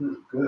Hmm, good.